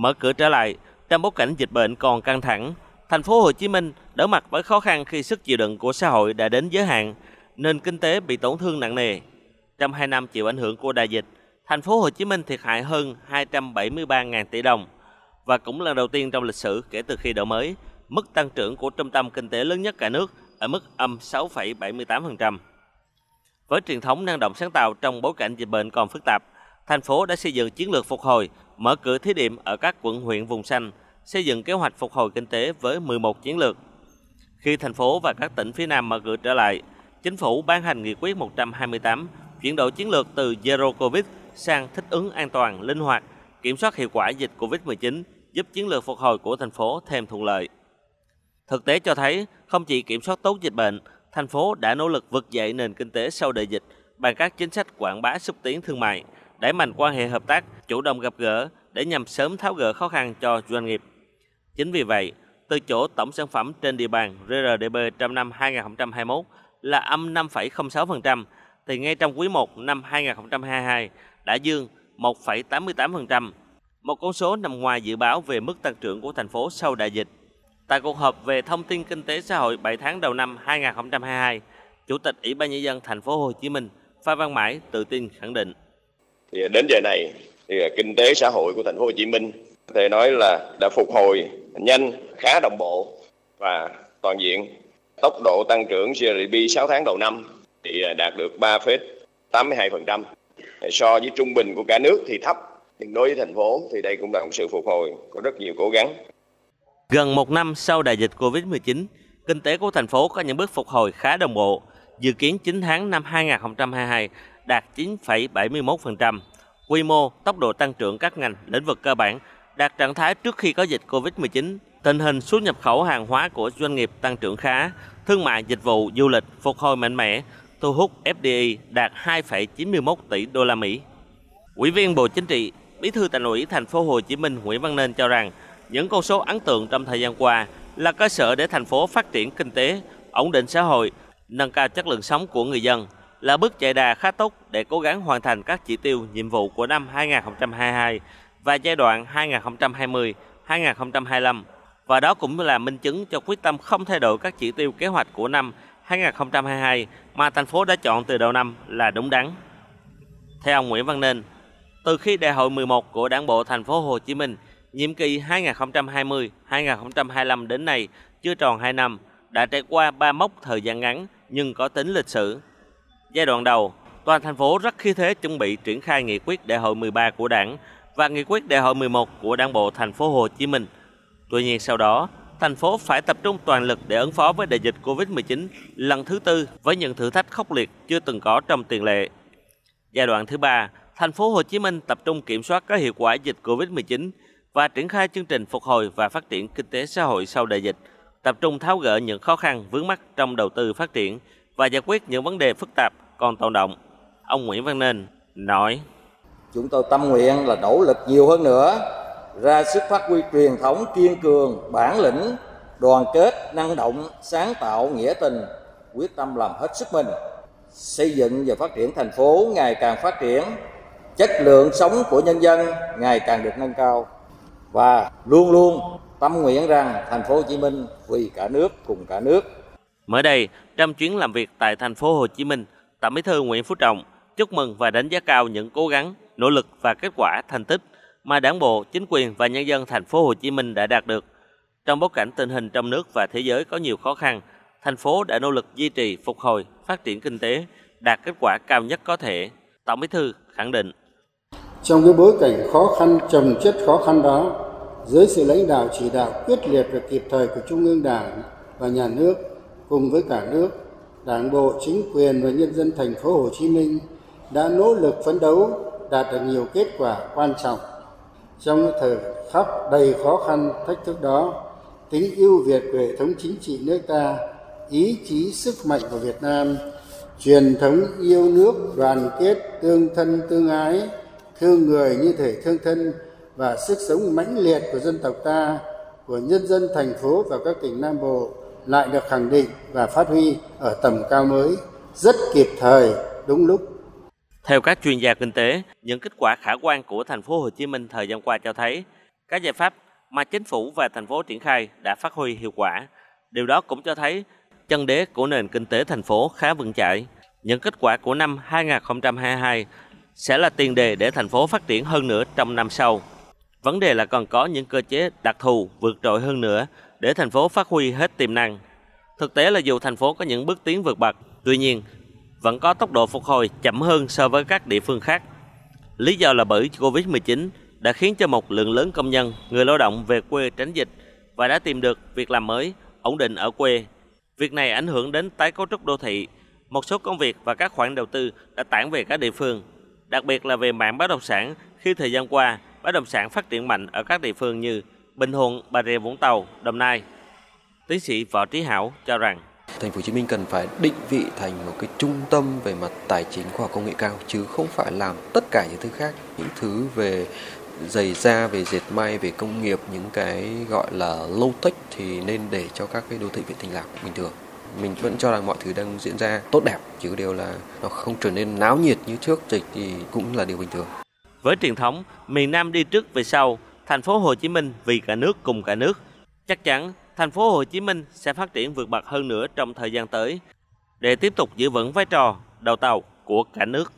Mở cửa trở lại, trong bối cảnh dịch bệnh còn căng thẳng, thành phố Hồ Chí Minh đối mặt với khó khăn khi sức chịu đựng của xã hội đã đến giới hạn, nên kinh tế bị tổn thương nặng nề. Trong 2 năm chịu ảnh hưởng của đại dịch, thành phố Hồ Chí Minh thiệt hại hơn 273.000 tỷ đồng và cũng lần đầu tiên trong lịch sử kể từ khi đổi mới, mức tăng trưởng của trung tâm kinh tế lớn nhất cả nước ở mức âm 6,78%. Với truyền thống năng động sáng tạo trong bối cảnh dịch bệnh còn phức tạp, thành phố đã xây dựng chiến lược phục hồi, mở cửa thí điểm ở các quận huyện vùng xanh, xây dựng kế hoạch phục hồi kinh tế với 11 chiến lược. Khi thành phố và các tỉnh phía Nam mở cửa trở lại, chính phủ ban hành nghị quyết 128 chuyển đổi chiến lược từ Zero Covid sang thích ứng an toàn, linh hoạt, kiểm soát hiệu quả dịch Covid-19, giúp chiến lược phục hồi của thành phố thêm thuận lợi. Thực tế cho thấy, không chỉ kiểm soát tốt dịch bệnh, thành phố đã nỗ lực vực dậy nền kinh tế sau đại dịch bằng các chính sách quảng bá xúc tiến thương mại, đẩy mạnh quan hệ hợp tác, chủ động gặp gỡ để nhằm sớm tháo gỡ khó khăn cho doanh nghiệp. Chính vì vậy, từ chỗ tổng sản phẩm trên địa bàn RRDB trong năm 2021 là âm 5,06%, thì ngay trong quý 1 năm 2022 đã dương 1,88%, một con số nằm ngoài dự báo về mức tăng trưởng của thành phố sau đại dịch. Tại cuộc họp về thông tin kinh tế xã hội 7 tháng đầu năm 2022, Chủ tịch Ủy ban nhân dân thành phố Hồ Chí Minh Phan Văn Mãi tự tin khẳng định. Thì đến giờ này thì kinh tế xã hội của thành phố Hồ Chí Minh có thể nói là đã phục hồi nhanh, khá đồng bộ và toàn diện. Tốc độ tăng trưởng GDP 6 tháng đầu năm thì đạt được 3,82%. So với trung bình của cả nước thì thấp, nhưng đối với thành phố thì đây cũng là một sự phục hồi có rất nhiều cố gắng. Gần một năm sau đại dịch Covid-19, kinh tế của thành phố có những bước phục hồi khá đồng bộ. Dự kiến 9 tháng năm 2022 đạt 9,71%. Quy mô, tốc độ tăng trưởng các ngành, lĩnh vực cơ bản đạt trạng thái trước khi có dịch Covid-19. Tình hình xuất nhập khẩu hàng hóa của doanh nghiệp tăng trưởng khá, thương mại dịch vụ du lịch phục hồi mạnh mẽ, thu hút FDI đạt 2,91 tỷ đô la Mỹ. Ủy viên Bộ Chính trị, Bí thư Thành ủy Thành phố Hồ Chí Minh Nguyễn Văn Nên cho rằng những con số ấn tượng trong thời gian qua là cơ sở để thành phố phát triển kinh tế, ổn định xã hội, nâng cao chất lượng sống của người dân là bước chạy đà khá tốt để cố gắng hoàn thành các chỉ tiêu nhiệm vụ của năm 2022 và giai đoạn 2020-2025 và đó cũng là minh chứng cho quyết tâm không thay đổi các chỉ tiêu kế hoạch của năm 2022 mà thành phố đã chọn từ đầu năm là đúng đắn. Theo ông Nguyễn Văn Nên, từ khi đại hội 11 của Đảng bộ thành phố Hồ Chí Minh nhiệm kỳ 2020-2025 đến nay chưa tròn 2 năm đã trải qua ba mốc thời gian ngắn nhưng có tính lịch sử. Giai đoạn đầu, toàn thành phố rất khí thế chuẩn bị triển khai nghị quyết đại hội 13 của Đảng và nghị quyết đại hội 11 của Đảng bộ thành phố Hồ Chí Minh. Tuy nhiên sau đó, thành phố phải tập trung toàn lực để ứng phó với đại dịch Covid-19 lần thứ tư với những thử thách khốc liệt chưa từng có trong tiền lệ. Giai đoạn thứ ba, thành phố Hồ Chí Minh tập trung kiểm soát có hiệu quả dịch Covid-19 và triển khai chương trình phục hồi và phát triển kinh tế xã hội sau đại dịch, tập trung tháo gỡ những khó khăn vướng mắt trong đầu tư phát triển và giải quyết những vấn đề phức tạp còn tồn động. Ông Nguyễn Văn Nên nói: Chúng tôi tâm nguyện là nỗ lực nhiều hơn nữa, ra sức phát huy truyền thống kiên cường, bản lĩnh, đoàn kết, năng động, sáng tạo, nghĩa tình, quyết tâm làm hết sức mình, xây dựng và phát triển thành phố ngày càng phát triển, chất lượng sống của nhân dân ngày càng được nâng cao và luôn luôn tâm nguyện rằng thành phố Hồ Chí Minh vì cả nước cùng cả nước. Mới đây, trong chuyến làm việc tại thành phố Hồ Chí Minh, Tổng Bí thư Nguyễn Phú Trọng chúc mừng và đánh giá cao những cố gắng, nỗ lực và kết quả thành tích mà Đảng bộ, chính quyền và nhân dân thành phố Hồ Chí Minh đã đạt được. Trong bối cảnh tình hình trong nước và thế giới có nhiều khó khăn, thành phố đã nỗ lực duy trì, phục hồi, phát triển kinh tế, đạt kết quả cao nhất có thể. Tổng Bí thư khẳng định. Trong cái bối cảnh khó khăn trồng chất khó khăn đó, dưới sự lãnh đạo chỉ đạo quyết liệt và kịp thời của Trung ương Đảng và Nhà nước cùng với cả nước, Đảng bộ, chính quyền và nhân dân thành phố Hồ Chí Minh đã nỗ lực phấn đấu đạt được nhiều kết quả quan trọng. Trong thời khắc đầy khó khăn thách thức đó, tính ưu việt của hệ thống chính trị nước ta, ý chí sức mạnh của Việt Nam, truyền thống yêu nước, đoàn kết, tương thân tương ái, thương người như thể thương thân và sức sống mãnh liệt của dân tộc ta, của nhân dân thành phố và các tỉnh Nam Bộ lại được khẳng định và phát huy ở tầm cao mới, rất kịp thời, đúng lúc. Theo các chuyên gia kinh tế, những kết quả khả quan của thành phố Hồ Chí Minh thời gian qua cho thấy Các giải pháp mà chính phủ và thành phố triển khai đã phát huy hiệu quả. Điều đó cũng cho thấy chân đế của nền kinh tế thành phố khá vững chãi. Những kết quả của năm 2022 sẽ là tiền đề để thành phố phát triển hơn nữa trong năm sau. Vấn đề là còn có những cơ chế đặc thù vượt trội hơn nữa để thành phố phát huy hết tiềm năng. Thực tế là dù thành phố có những bước tiến vượt bậc, tuy nhiên vẫn có tốc độ phục hồi chậm hơn so với các địa phương khác. Lý do là bởi Covid-19 đã khiến cho một lượng lớn công nhân, người lao động về quê tránh dịch và đã tìm được việc làm mới, ổn định ở quê. Việc này ảnh hưởng đến tái cấu trúc đô thị. Một số công việc và các khoản đầu tư đã tản về các địa phương, đặc biệt là về mạng bất động sản khi thời gian qua bất động sản phát triển mạnh ở các địa phương như Bình Thuận, Bà Rịa Vũng Tàu, Đồng Nai. Tiến sĩ Võ Trí Hảo cho rằng Thành phố Hồ Chí Minh cần phải định vị thành một cái trung tâm về mặt tài chính khoa học công nghệ cao chứ không phải làm tất cả những thứ khác, những thứ về giày da, về dệt may, về công nghiệp, những cái gọi là low tech thì nên để cho các cái đô thị vệ tinh làm bình thường. Mình vẫn cho rằng mọi thứ đang diễn ra tốt đẹp, chứ điều là nó không trở nên náo nhiệt như trước dịch thì cũng là điều bình thường. Với truyền thống miền Nam đi trước về sau, thành phố Hồ Chí Minh vì cả nước cùng cả nước, chắc chắn thành phố Hồ Chí Minh sẽ phát triển vượt bậc hơn nữa trong thời gian tới để tiếp tục giữ vững vai trò đầu tàu của cả nước.